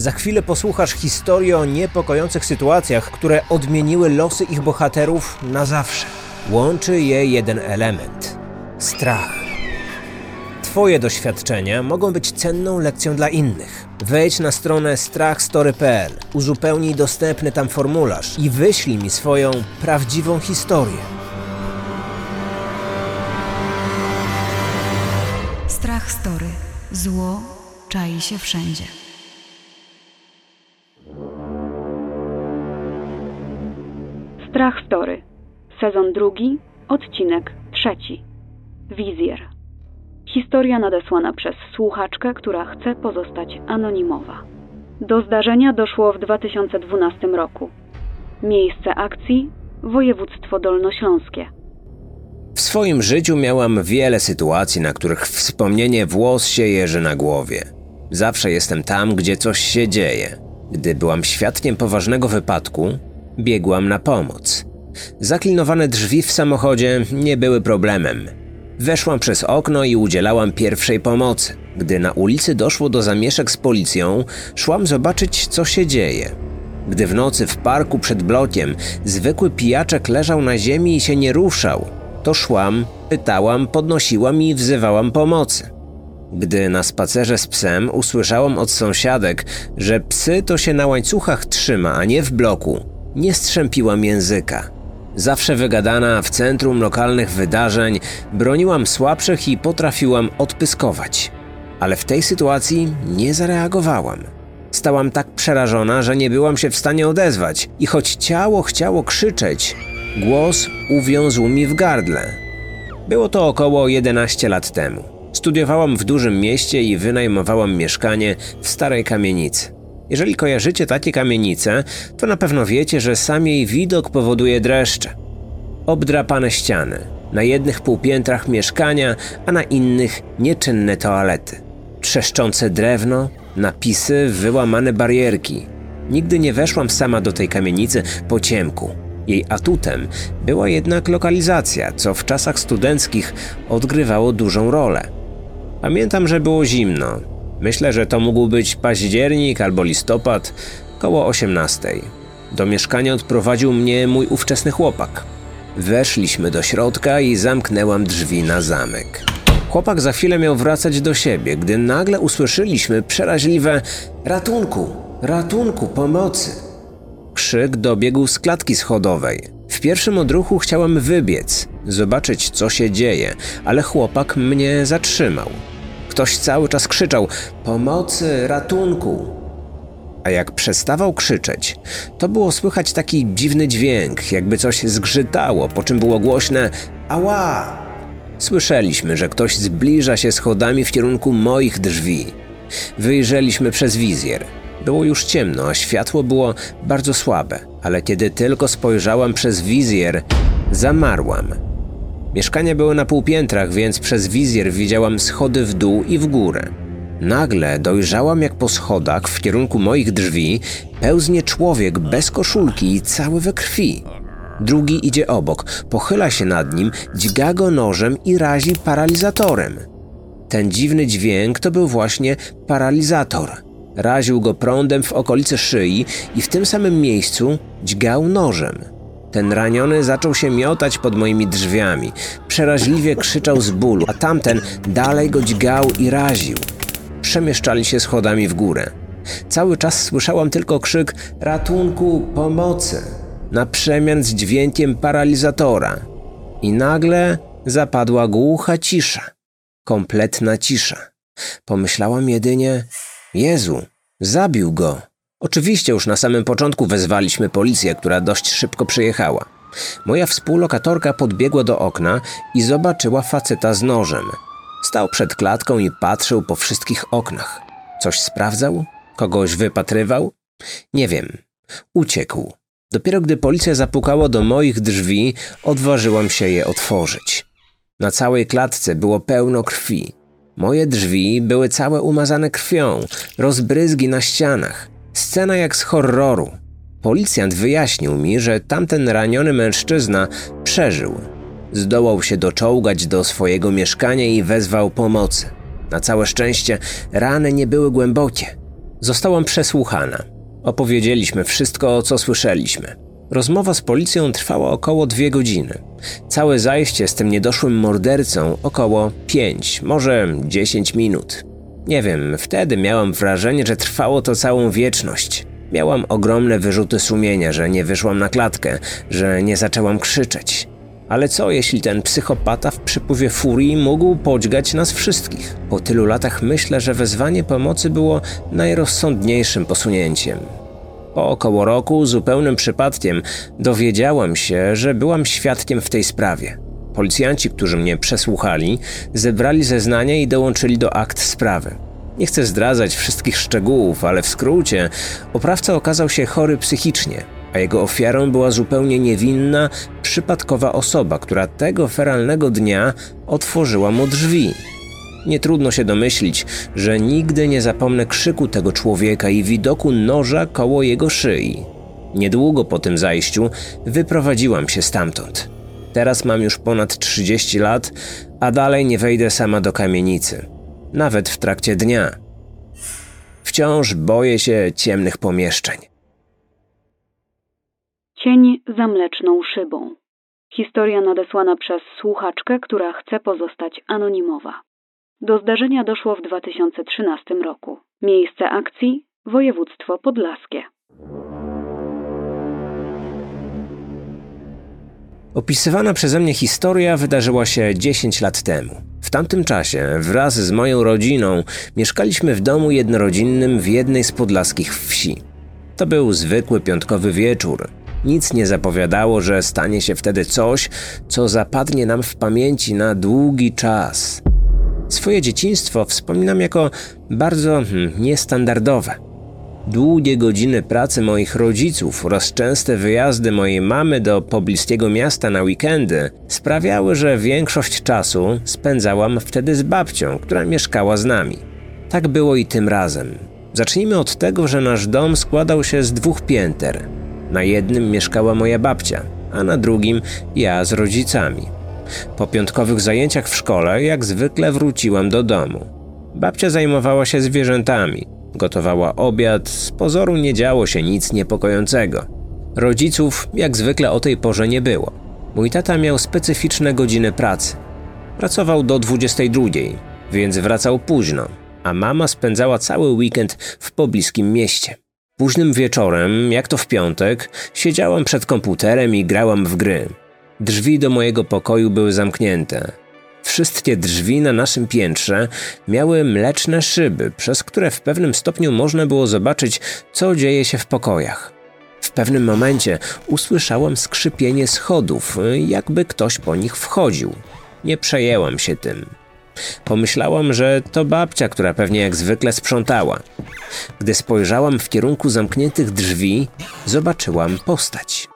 Za chwilę posłuchasz historii o niepokojących sytuacjach, które odmieniły losy ich bohaterów na zawsze. Łączy je jeden element strach. Twoje doświadczenia mogą być cenną lekcją dla innych. Wejdź na stronę strachstory.pl, uzupełnij dostępny tam formularz i wyślij mi swoją prawdziwą historię. Strach Story. Zło czai się wszędzie. Strach Story. Sezon drugi, odcinek trzeci. Wizjer. Historia nadesłana przez słuchaczkę, która chce pozostać anonimowa. Do zdarzenia doszło w 2012 roku. Miejsce akcji województwo dolnośląskie. W swoim życiu miałam wiele sytuacji, na których wspomnienie włos się jeży na głowie. Zawsze jestem tam, gdzie coś się dzieje. Gdy byłam świadkiem poważnego wypadku, biegłam na pomoc. Zaklinowane drzwi w samochodzie nie były problemem. Weszłam przez okno i udzielałam pierwszej pomocy. Gdy na ulicy doszło do zamieszek z policją, szłam zobaczyć, co się dzieje. Gdy w nocy w parku przed blokiem zwykły pijaczek leżał na ziemi i się nie ruszał, to szłam, pytałam, podnosiłam i wzywałam pomocy. Gdy na spacerze z psem usłyszałam od sąsiadek, że psy to się na łańcuchach trzyma, a nie w bloku, nie strzępiłam języka. Zawsze wygadana w centrum lokalnych wydarzeń, broniłam słabszych i potrafiłam odpyskować. Ale w tej sytuacji nie zareagowałam. Stałam tak przerażona, że nie byłam się w stanie odezwać i choć ciało chciało krzyczeć, głos uwiązł mi w gardle. Było to około 11 lat temu. Studiowałam w dużym mieście i wynajmowałam mieszkanie w starej kamienicy. Jeżeli kojarzycie takie kamienice, to na pewno wiecie, że sam jej widok powoduje dreszcze. Obdrapane ściany, na jednych półpiętrach mieszkania, a na innych nieczynne toalety. Trzeszczące drewno, napisy, wyłamane barierki. Nigdy nie weszłam sama do tej kamienicy po ciemku. Jej atutem była jednak lokalizacja, co w czasach studenckich odgrywało dużą rolę. Pamiętam, że było zimno. Myślę, że to mógł być październik albo listopad, koło 18. Do mieszkania odprowadził mnie mój ówczesny chłopak. Weszliśmy do środka i zamknęłam drzwi na zamek. Chłopak za chwilę miał wracać do siebie, gdy nagle usłyszeliśmy przeraźliwe ratunku, ratunku, pomocy. Krzyk dobiegł z klatki schodowej. W pierwszym odruchu chciałam wybiec, zobaczyć co się dzieje, ale chłopak mnie zatrzymał. Ktoś cały czas krzyczał: Pomocy, ratunku! A jak przestawał krzyczeć, to było słychać taki dziwny dźwięk, jakby coś zgrzytało, po czym było głośne: Ała! Słyszeliśmy, że ktoś zbliża się schodami w kierunku moich drzwi. Wyjrzeliśmy przez wizjer. Było już ciemno, a światło było bardzo słabe, ale kiedy tylko spojrzałam przez wizjer, zamarłam. Mieszkania były na półpiętrach, więc przez wizjer widziałam schody w dół i w górę. Nagle dojrzałam, jak po schodach w kierunku moich drzwi pełznie człowiek bez koszulki i cały we krwi. Drugi idzie obok, pochyla się nad nim, dźga go nożem i razi paralizatorem. Ten dziwny dźwięk to był właśnie paralizator. Raził go prądem w okolicy szyi i w tym samym miejscu dźgał nożem. Ten raniony zaczął się miotać pod moimi drzwiami. Przeraźliwie krzyczał z bólu, a tamten dalej go dźgał i raził. Przemieszczali się schodami w górę. Cały czas słyszałam tylko krzyk ratunku, pomocy, na przemian z dźwiękiem paralizatora. I nagle zapadła głucha cisza. Kompletna cisza. Pomyślałam jedynie: Jezu, zabił go. Oczywiście już na samym początku wezwaliśmy policję, która dość szybko przyjechała. Moja współlokatorka podbiegła do okna i zobaczyła faceta z nożem. Stał przed klatką i patrzył po wszystkich oknach. Coś sprawdzał? Kogoś wypatrywał? Nie wiem. Uciekł. Dopiero gdy policja zapukała do moich drzwi, odważyłam się je otworzyć. Na całej klatce było pełno krwi. Moje drzwi były całe umazane krwią, rozbryzgi na ścianach. Scena jak z horroru. Policjant wyjaśnił mi, że tamten raniony mężczyzna przeżył. Zdołał się doczołgać do swojego mieszkania i wezwał pomocy. Na całe szczęście rany nie były głębokie. Zostałam przesłuchana. Opowiedzieliśmy wszystko, co słyszeliśmy. Rozmowa z policją trwała około dwie godziny. Całe zajście z tym niedoszłym mordercą około 5, może 10 minut. Nie wiem, wtedy miałam wrażenie, że trwało to całą wieczność. Miałam ogromne wyrzuty sumienia, że nie wyszłam na klatkę, że nie zaczęłam krzyczeć. Ale co jeśli ten psychopata w przypływie furii mógł podźgać nas wszystkich? Po tylu latach myślę, że wezwanie pomocy było najrozsądniejszym posunięciem. Po około roku, zupełnym przypadkiem, dowiedziałam się, że byłam świadkiem w tej sprawie. Policjanci, którzy mnie przesłuchali, zebrali zeznania i dołączyli do akt sprawy. Nie chcę zdradzać wszystkich szczegółów, ale w skrócie, oprawca okazał się chory psychicznie, a jego ofiarą była zupełnie niewinna, przypadkowa osoba, która tego feralnego dnia otworzyła mu drzwi. Nie trudno się domyślić, że nigdy nie zapomnę krzyku tego człowieka i widoku noża koło jego szyi. Niedługo po tym zajściu wyprowadziłam się stamtąd. Teraz mam już ponad 30 lat, a dalej nie wejdę sama do kamienicy, nawet w trakcie dnia. Wciąż boję się ciemnych pomieszczeń. Cień za mleczną szybą. Historia nadesłana przez słuchaczkę, która chce pozostać anonimowa. Do zdarzenia doszło w 2013 roku. Miejsce akcji województwo podlaskie. Opisywana przeze mnie historia wydarzyła się 10 lat temu. W tamtym czasie, wraz z moją rodziną, mieszkaliśmy w domu jednorodzinnym w jednej z podlaskich wsi. To był zwykły piątkowy wieczór. Nic nie zapowiadało, że stanie się wtedy coś, co zapadnie nam w pamięci na długi czas. Swoje dzieciństwo wspominam jako bardzo hmm, niestandardowe. Długie godziny pracy moich rodziców oraz częste wyjazdy mojej mamy do pobliskiego miasta na weekendy sprawiały, że większość czasu spędzałam wtedy z babcią, która mieszkała z nami. Tak było i tym razem. Zacznijmy od tego, że nasz dom składał się z dwóch pięter. Na jednym mieszkała moja babcia, a na drugim ja z rodzicami. Po piątkowych zajęciach w szkole, jak zwykle, wróciłam do domu. Babcia zajmowała się zwierzętami, gotowała obiad, z pozoru nie działo się nic niepokojącego. Rodziców, jak zwykle, o tej porze nie było. Mój tata miał specyficzne godziny pracy. Pracował do 22, więc wracał późno, a mama spędzała cały weekend w pobliskim mieście. Późnym wieczorem, jak to w piątek, siedziałam przed komputerem i grałam w gry. Drzwi do mojego pokoju były zamknięte. Wszystkie drzwi na naszym piętrze miały mleczne szyby, przez które w pewnym stopniu można było zobaczyć, co dzieje się w pokojach. W pewnym momencie usłyszałam skrzypienie schodów, jakby ktoś po nich wchodził. Nie przejęłam się tym. Pomyślałam, że to babcia, która pewnie jak zwykle sprzątała. Gdy spojrzałam w kierunku zamkniętych drzwi, zobaczyłam postać.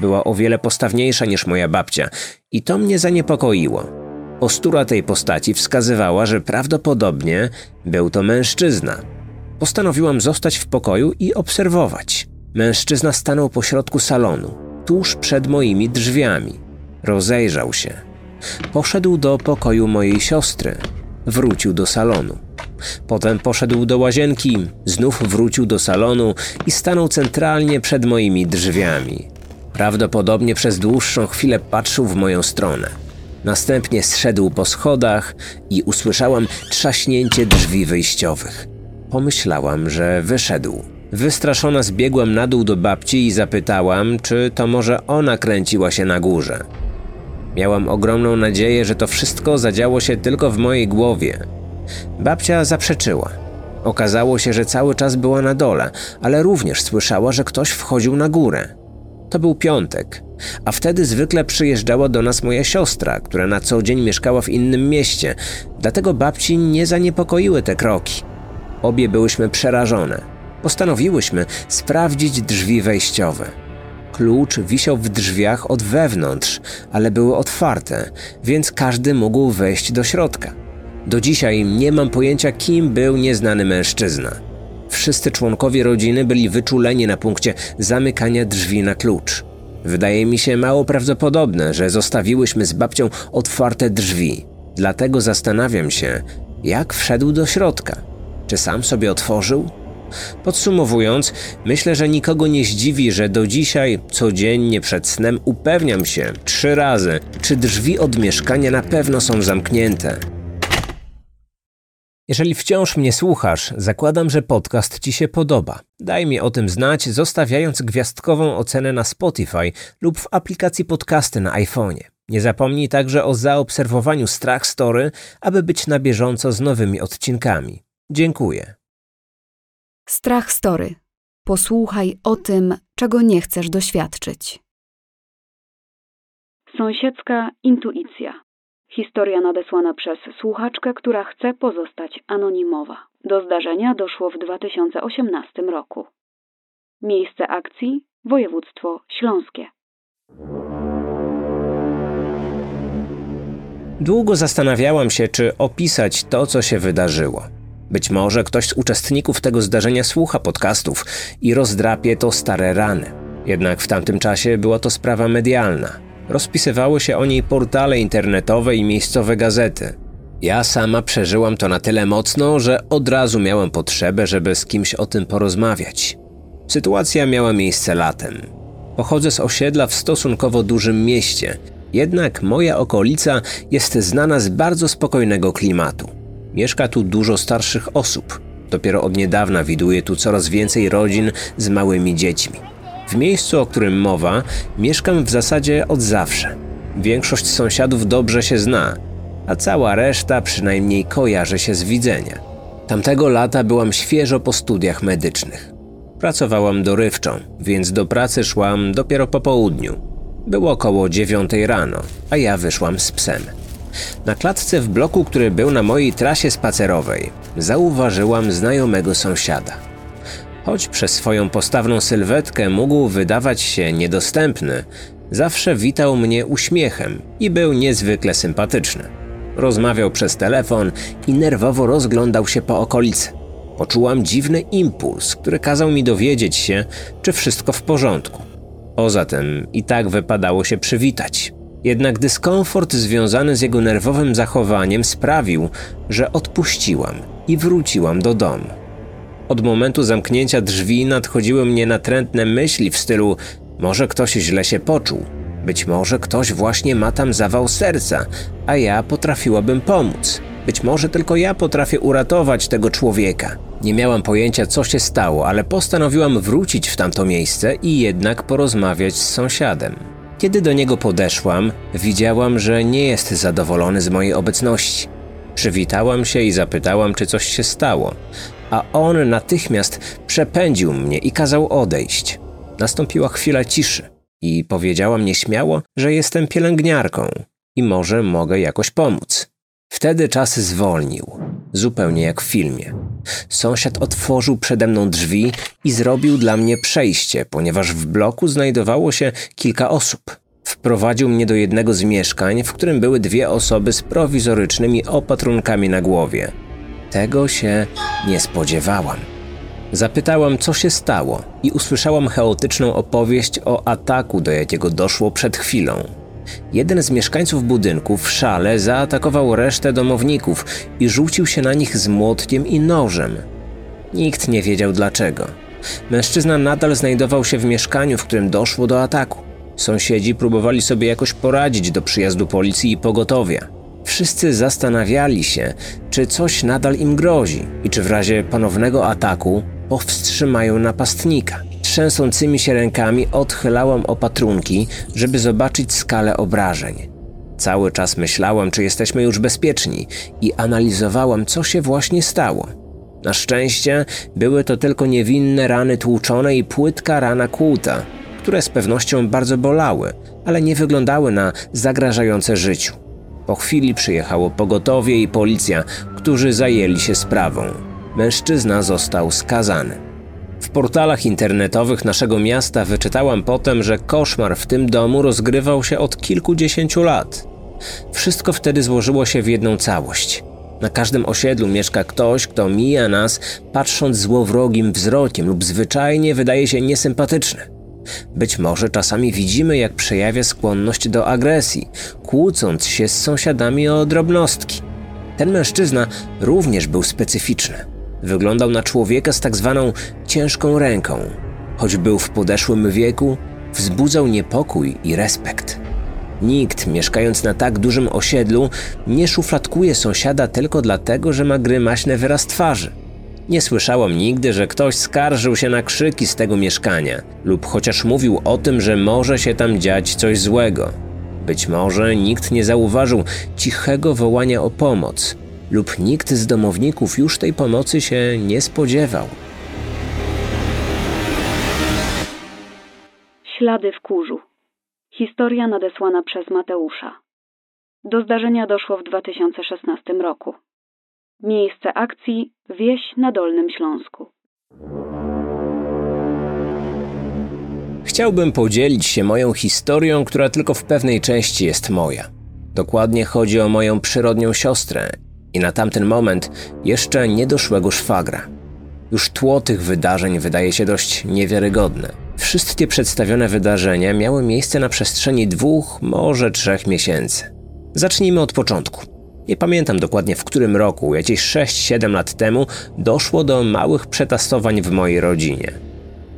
Była o wiele postawniejsza niż moja babcia i to mnie zaniepokoiło. Postura tej postaci wskazywała, że prawdopodobnie był to mężczyzna. Postanowiłam zostać w pokoju i obserwować. Mężczyzna stanął pośrodku salonu, tuż przed moimi drzwiami. Rozejrzał się. Poszedł do pokoju mojej siostry. Wrócił do salonu. Potem poszedł do łazienki, znów wrócił do salonu i stanął centralnie przed moimi drzwiami. Prawdopodobnie przez dłuższą chwilę patrzył w moją stronę. Następnie zszedł po schodach i usłyszałam trzaśnięcie drzwi wyjściowych. Pomyślałam, że wyszedł. Wystraszona zbiegłam na dół do babci i zapytałam, czy to może ona kręciła się na górze. Miałam ogromną nadzieję, że to wszystko zadziało się tylko w mojej głowie. Babcia zaprzeczyła. Okazało się, że cały czas była na dole, ale również słyszała, że ktoś wchodził na górę. To był piątek, a wtedy zwykle przyjeżdżała do nas moja siostra, która na co dzień mieszkała w innym mieście, dlatego babci nie zaniepokoiły te kroki. Obie byłyśmy przerażone. Postanowiłyśmy sprawdzić drzwi wejściowe. Klucz wisiał w drzwiach od wewnątrz, ale były otwarte, więc każdy mógł wejść do środka. Do dzisiaj nie mam pojęcia, kim był nieznany mężczyzna. Wszyscy członkowie rodziny byli wyczuleni na punkcie zamykania drzwi na klucz. Wydaje mi się mało prawdopodobne, że zostawiłyśmy z babcią otwarte drzwi. Dlatego zastanawiam się, jak wszedł do środka. Czy sam sobie otworzył? Podsumowując, myślę, że nikogo nie zdziwi, że do dzisiaj codziennie przed snem upewniam się trzy razy, czy drzwi od mieszkania na pewno są zamknięte. Jeżeli wciąż mnie słuchasz, zakładam, że podcast Ci się podoba. Daj mi o tym znać, zostawiając gwiazdkową ocenę na Spotify lub w aplikacji podcasty na iPhone'ie. Nie zapomnij także o zaobserwowaniu Strach Story, aby być na bieżąco z nowymi odcinkami. Dziękuję. Strach Story. Posłuchaj o tym, czego nie chcesz doświadczyć. Sąsiedzka intuicja. Historia nadesłana przez słuchaczkę, która chce pozostać anonimowa. Do zdarzenia doszło w 2018 roku. Miejsce akcji województwo śląskie. Długo zastanawiałam się, czy opisać to, co się wydarzyło. Być może ktoś z uczestników tego zdarzenia słucha podcastów i rozdrapie to stare rany. Jednak w tamtym czasie była to sprawa medialna. Rozpisywały się o niej portale internetowe i miejscowe gazety. Ja sama przeżyłam to na tyle mocno, że od razu miałam potrzebę, żeby z kimś o tym porozmawiać. Sytuacja miała miejsce latem. Pochodzę z osiedla w stosunkowo dużym mieście, jednak moja okolica jest znana z bardzo spokojnego klimatu. Mieszka tu dużo starszych osób. Dopiero od niedawna widuje tu coraz więcej rodzin z małymi dziećmi. W miejscu, o którym mowa, mieszkam w zasadzie od zawsze. Większość sąsiadów dobrze się zna, a cała reszta przynajmniej kojarzy się z widzenia. Tamtego lata byłam świeżo po studiach medycznych. Pracowałam dorywczą, więc do pracy szłam dopiero po południu. Było około dziewiątej rano, a ja wyszłam z psem. Na klatce w bloku, który był na mojej trasie spacerowej, zauważyłam znajomego sąsiada. Choć przez swoją postawną sylwetkę mógł wydawać się niedostępny, zawsze witał mnie uśmiechem i był niezwykle sympatyczny. Rozmawiał przez telefon i nerwowo rozglądał się po okolicy. Poczułam dziwny impuls, który kazał mi dowiedzieć się, czy wszystko w porządku. Poza tym i tak wypadało się przywitać. Jednak dyskomfort związany z jego nerwowym zachowaniem sprawił, że odpuściłam i wróciłam do domu. Od momentu zamknięcia drzwi nadchodziły mnie natrętne myśli w stylu: może ktoś źle się poczuł, być może ktoś właśnie ma tam zawał serca, a ja potrafiłabym pomóc. Być może tylko ja potrafię uratować tego człowieka. Nie miałam pojęcia, co się stało, ale postanowiłam wrócić w tamto miejsce i jednak porozmawiać z sąsiadem. Kiedy do niego podeszłam, widziałam, że nie jest zadowolony z mojej obecności. Przywitałam się i zapytałam, czy coś się stało, a on natychmiast przepędził mnie i kazał odejść. Nastąpiła chwila ciszy i powiedziałam nieśmiało, że jestem pielęgniarką i może mogę jakoś pomóc. Wtedy czas zwolnił, zupełnie jak w filmie. Sąsiad otworzył przede mną drzwi i zrobił dla mnie przejście, ponieważ w bloku znajdowało się kilka osób. Wprowadził mnie do jednego z mieszkań, w którym były dwie osoby z prowizorycznymi opatrunkami na głowie. Tego się nie spodziewałam. Zapytałam, co się stało, i usłyszałam chaotyczną opowieść o ataku, do jakiego doszło przed chwilą. Jeden z mieszkańców budynku w szale zaatakował resztę domowników i rzucił się na nich z młotkiem i nożem. Nikt nie wiedział dlaczego. Mężczyzna nadal znajdował się w mieszkaniu, w którym doszło do ataku. Sąsiedzi próbowali sobie jakoś poradzić do przyjazdu policji i pogotowia. Wszyscy zastanawiali się, czy coś nadal im grozi i czy w razie ponownego ataku powstrzymają napastnika. Trzęsącymi się rękami odchylałam opatrunki, żeby zobaczyć skalę obrażeń. Cały czas myślałam, czy jesteśmy już bezpieczni i analizowałam, co się właśnie stało. Na szczęście były to tylko niewinne rany tłuczone i płytka rana kłuta, które z pewnością bardzo bolały, ale nie wyglądały na zagrażające życiu. Po chwili przyjechało pogotowie i policja, którzy zajęli się sprawą. Mężczyzna został skazany. W portalach internetowych naszego miasta wyczytałam potem, że koszmar w tym domu rozgrywał się od kilkudziesięciu lat. Wszystko wtedy złożyło się w jedną całość. Na każdym osiedlu mieszka ktoś, kto mija nas, patrząc złowrogim wzrokiem lub zwyczajnie wydaje się niesympatyczny. Być może czasami widzimy, jak przejawia skłonność do agresji, kłócąc się z sąsiadami o drobnostki. Ten mężczyzna również był specyficzny. Wyglądał na człowieka z tak zwaną ciężką ręką. Choć był w podeszłym wieku, wzbudzał niepokój i respekt. Nikt, mieszkając na tak dużym osiedlu, nie szufladkuje sąsiada tylko dlatego, że ma grymaśny wyraz twarzy. Nie słyszałam nigdy, że ktoś skarżył się na krzyki z tego mieszkania, lub chociaż mówił o tym, że może się tam dziać coś złego. Być może nikt nie zauważył cichego wołania o pomoc, lub nikt z domowników już tej pomocy się nie spodziewał. Ślady w kurzu. Historia nadesłana przez Mateusza. Do zdarzenia doszło w 2016 roku. Miejsce akcji wieś na Dolnym Śląsku. Chciałbym podzielić się moją historią, która tylko w pewnej części jest moja. Dokładnie chodzi o moją przyrodnią siostrę i na tamten moment jeszcze niedoszłego szwagra. Już tło tych wydarzeń wydaje się dość niewiarygodne. Wszystkie przedstawione wydarzenia miały miejsce na przestrzeni dwóch, może trzech miesięcy. Zacznijmy od początku. Nie pamiętam dokładnie w którym roku, jakieś 6-7 lat temu, doszło do małych przetasowań w mojej rodzinie.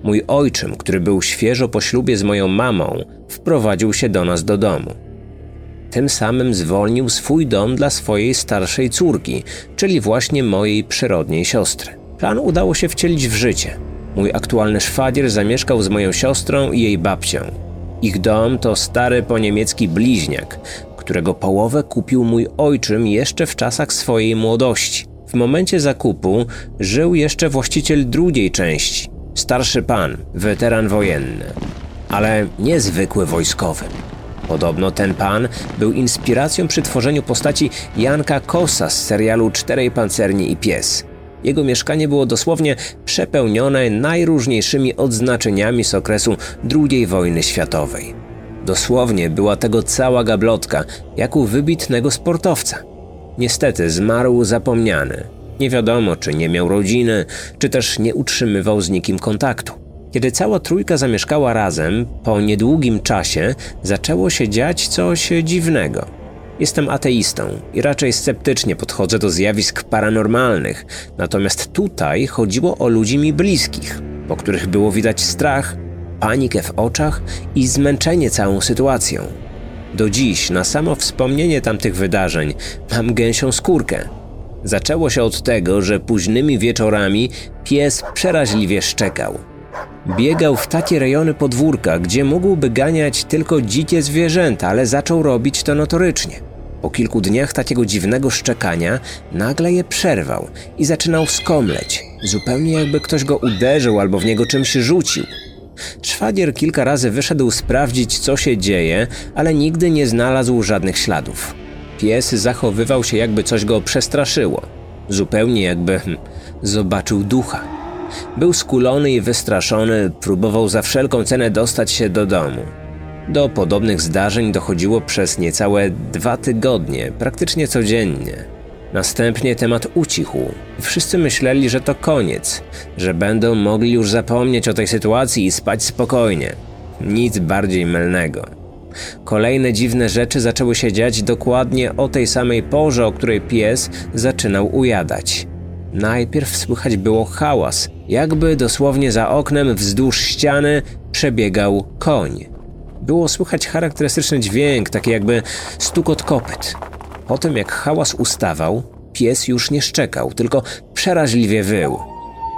Mój ojczym, który był świeżo po ślubie z moją mamą, wprowadził się do nas do domu. Tym samym zwolnił swój dom dla swojej starszej córki, czyli właśnie mojej przyrodniej siostry. Plan udało się wcielić w życie. Mój aktualny szwagier zamieszkał z moją siostrą i jej babcią. Ich dom to stary po niemiecki bliźniak, którego połowę kupił mój ojczym jeszcze w czasach swojej młodości. W momencie zakupu żył jeszcze właściciel drugiej części, starszy pan, weteran wojenny, ale niezwykły wojskowy. Podobno ten pan był inspiracją przy tworzeniu postaci Janka Kosa z serialu Czterej Pancerni i Pies. Jego mieszkanie było dosłownie przepełnione najróżniejszymi odznaczeniami z okresu II wojny światowej. Dosłownie była tego cała gablotka, jak u wybitnego sportowca. Niestety zmarł zapomniany. Nie wiadomo, czy nie miał rodziny, czy też nie utrzymywał z nikim kontaktu. Kiedy cała trójka zamieszkała razem, po niedługim czasie zaczęło się dziać coś dziwnego. Jestem ateistą i raczej sceptycznie podchodzę do zjawisk paranormalnych, natomiast tutaj chodziło o ludzi mi bliskich, po których było widać strach, panikę w oczach i zmęczenie całą sytuacją. Do dziś, na samo wspomnienie tamtych wydarzeń, mam gęsią skórkę. Zaczęło się od tego, że późnymi wieczorami pies przeraźliwie szczekał. Biegał w takie rejony podwórka, gdzie mógłby ganiać tylko dzikie zwierzęta, ale zaczął robić to notorycznie. Po kilku dniach takiego dziwnego szczekania nagle je przerwał i zaczynał skomleć, zupełnie jakby ktoś go uderzył albo w niego czymś rzucił. Szwagier kilka razy wyszedł sprawdzić, co się dzieje, ale nigdy nie znalazł żadnych śladów. Pies zachowywał się, jakby coś go przestraszyło. Zupełnie jakby hm, zobaczył ducha. Był skulony i wystraszony, próbował za wszelką cenę dostać się do domu. Do podobnych zdarzeń dochodziło przez niecałe dwa tygodnie, praktycznie codziennie. Następnie temat ucichł. Wszyscy myśleli, że to koniec, że będą mogli już zapomnieć o tej sytuacji i spać spokojnie. Nic bardziej mylnego. Kolejne dziwne rzeczy zaczęły się dziać dokładnie o tej samej porze, o której pies zaczynał ujadać. Najpierw słychać było hałas, jakby dosłownie za oknem wzdłuż ściany przebiegał koń. Było słychać charakterystyczny dźwięk, taki jakby stukot kopyt. Po tym jak hałas ustawał, pies już nie szczekał, tylko przeraźliwie wył.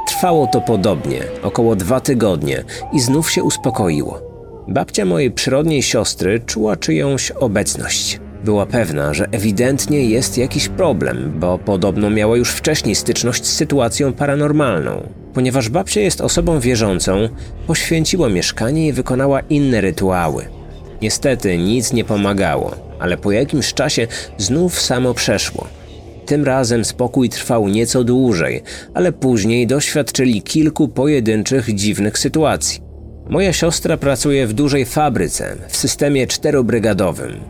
Trwało to podobnie, około dwa tygodnie i znów się uspokoiło. Babcia mojej przyrodniej siostry czuła czyjąś obecność. Była pewna, że ewidentnie jest jakiś problem, bo podobno miała już wcześniej styczność z sytuacją paranormalną. Ponieważ babcia jest osobą wierzącą, poświęciła mieszkanie i wykonała inne rytuały. Niestety nic nie pomagało, ale po jakimś czasie znów samo przeszło. Tym razem spokój trwał nieco dłużej, ale później doświadczyli kilku pojedynczych dziwnych sytuacji. Moja siostra pracuje w dużej fabryce w systemie czterobrygadowym.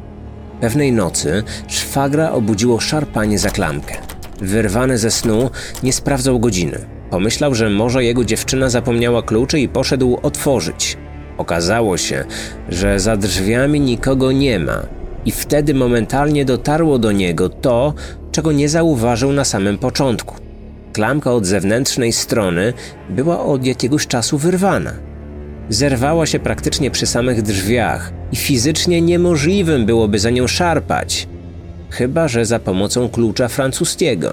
Pewnej nocy szwagra obudziło szarpanie za klamkę. Wyrwany ze snu, nie sprawdzał godziny. Pomyślał, że może jego dziewczyna zapomniała kluczy i poszedł otworzyć. Okazało się, że za drzwiami nikogo nie ma, i wtedy momentalnie dotarło do niego to, czego nie zauważył na samym początku. klamka od zewnętrznej strony była od jakiegoś czasu wyrwana. Zerwała się praktycznie przy samych drzwiach i fizycznie niemożliwym byłoby za nią szarpać. Chyba, że za pomocą klucza francuskiego.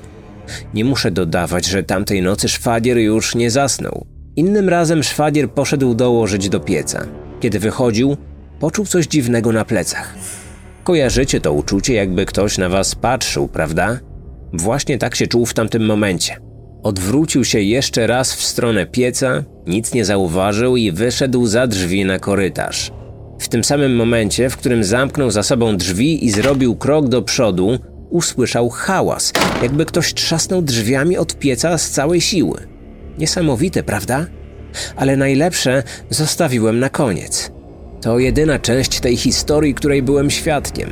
Nie muszę dodawać, że tamtej nocy szwagier już nie zasnął. Innym razem szwagier poszedł dołożyć do pieca. Kiedy wychodził, poczuł coś dziwnego na plecach. Kojarzycie to uczucie, jakby ktoś na was patrzył, prawda? Właśnie tak się czuł w tamtym momencie. Odwrócił się jeszcze raz w stronę pieca, nic nie zauważył i wyszedł za drzwi na korytarz. W tym samym momencie, w którym zamknął za sobą drzwi i zrobił krok do przodu, usłyszał hałas, jakby ktoś trzasnął drzwiami od pieca z całej siły. Niesamowite, prawda? Ale najlepsze zostawiłem na koniec. To jedyna część tej historii, której byłem świadkiem.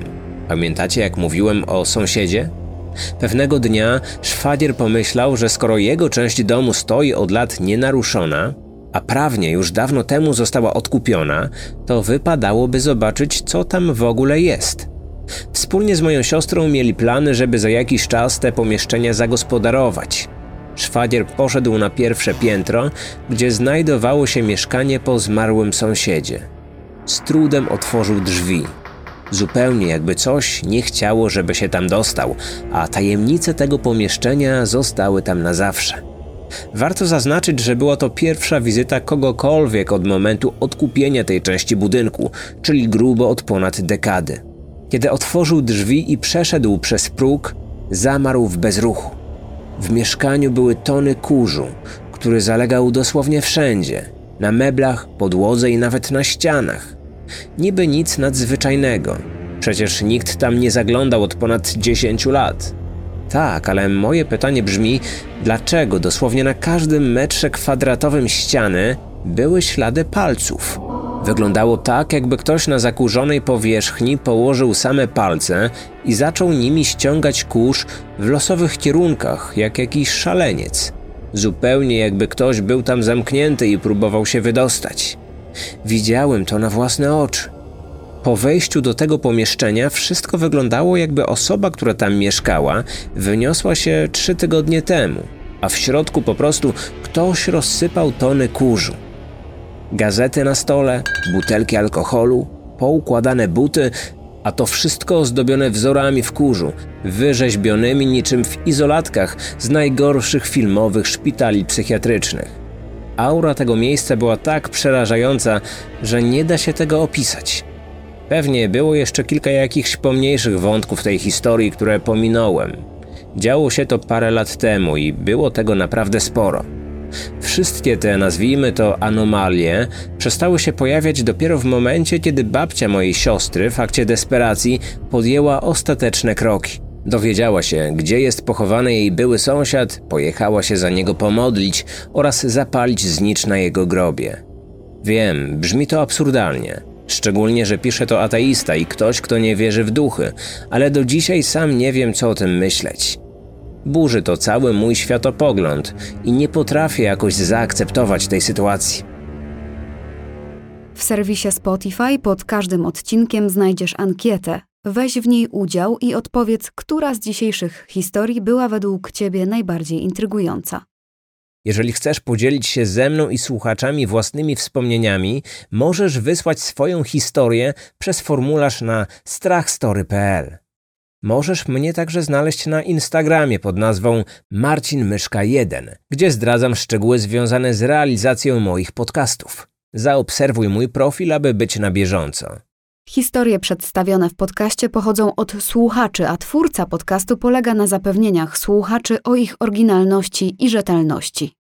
Pamiętacie, jak mówiłem o sąsiedzie? Pewnego dnia szwagier pomyślał, że skoro jego część domu stoi od lat nienaruszona, a prawnie już dawno temu została odkupiona, to wypadałoby zobaczyć, co tam w ogóle jest. Wspólnie z moją siostrą mieli plany, żeby za jakiś czas te pomieszczenia zagospodarować. Szwagier poszedł na pierwsze piętro, gdzie znajdowało się mieszkanie po zmarłym sąsiedzie. Z trudem otworzył drzwi. Zupełnie jakby coś nie chciało, żeby się tam dostał, a tajemnice tego pomieszczenia zostały tam na zawsze. Warto zaznaczyć, że była to pierwsza wizyta kogokolwiek od momentu odkupienia tej części budynku, czyli grubo od ponad dekady. Kiedy otworzył drzwi i przeszedł przez próg, zamarł w bezruchu. W mieszkaniu były tony kurzu, który zalegał dosłownie wszędzie na meblach, podłodze i nawet na ścianach. Niby nic nadzwyczajnego. Przecież nikt tam nie zaglądał od ponad 10 lat. Tak, ale moje pytanie brzmi, dlaczego dosłownie na każdym metrze kwadratowym ściany były ślady palców? Wyglądało tak, jakby ktoś na zakurzonej powierzchni położył same palce i zaczął nimi ściągać kurz w losowych kierunkach, jak jakiś szaleniec. Zupełnie jakby ktoś był tam zamknięty i próbował się wydostać. Widziałem to na własne oczy. Po wejściu do tego pomieszczenia wszystko wyglądało jakby osoba, która tam mieszkała, wyniosła się trzy tygodnie temu, a w środku po prostu ktoś rozsypał tony kurzu. Gazety na stole, butelki alkoholu, poukładane buty, a to wszystko ozdobione wzorami w kurzu, wyrzeźbionymi niczym w izolatkach z najgorszych filmowych szpitali psychiatrycznych. Aura tego miejsca była tak przerażająca, że nie da się tego opisać. Pewnie było jeszcze kilka jakichś pomniejszych wątków tej historii, które pominąłem. Działo się to parę lat temu i było tego naprawdę sporo. Wszystkie te, nazwijmy to, anomalie przestały się pojawiać dopiero w momencie, kiedy babcia mojej siostry w akcie desperacji podjęła ostateczne kroki. Dowiedziała się, gdzie jest pochowany jej były sąsiad, pojechała się za niego pomodlić oraz zapalić znicz na jego grobie. Wiem, brzmi to absurdalnie. Szczególnie, że pisze to ateista i ktoś, kto nie wierzy w duchy, ale do dzisiaj sam nie wiem, co o tym myśleć. Burzy to cały mój światopogląd i nie potrafię jakoś zaakceptować tej sytuacji. W serwisie Spotify pod każdym odcinkiem znajdziesz ankietę. Weź w niej udział i odpowiedz, która z dzisiejszych historii była według Ciebie najbardziej intrygująca. Jeżeli chcesz podzielić się ze mną i słuchaczami własnymi wspomnieniami, możesz wysłać swoją historię przez formularz na strachstory.pl. Możesz mnie także znaleźć na Instagramie pod nazwą Marcin Myszka 1, gdzie zdradzam szczegóły związane z realizacją moich podcastów. Zaobserwuj mój profil, aby być na bieżąco. Historie przedstawione w podcaście pochodzą od słuchaczy, a twórca podcastu polega na zapewnieniach słuchaczy o ich oryginalności i rzetelności.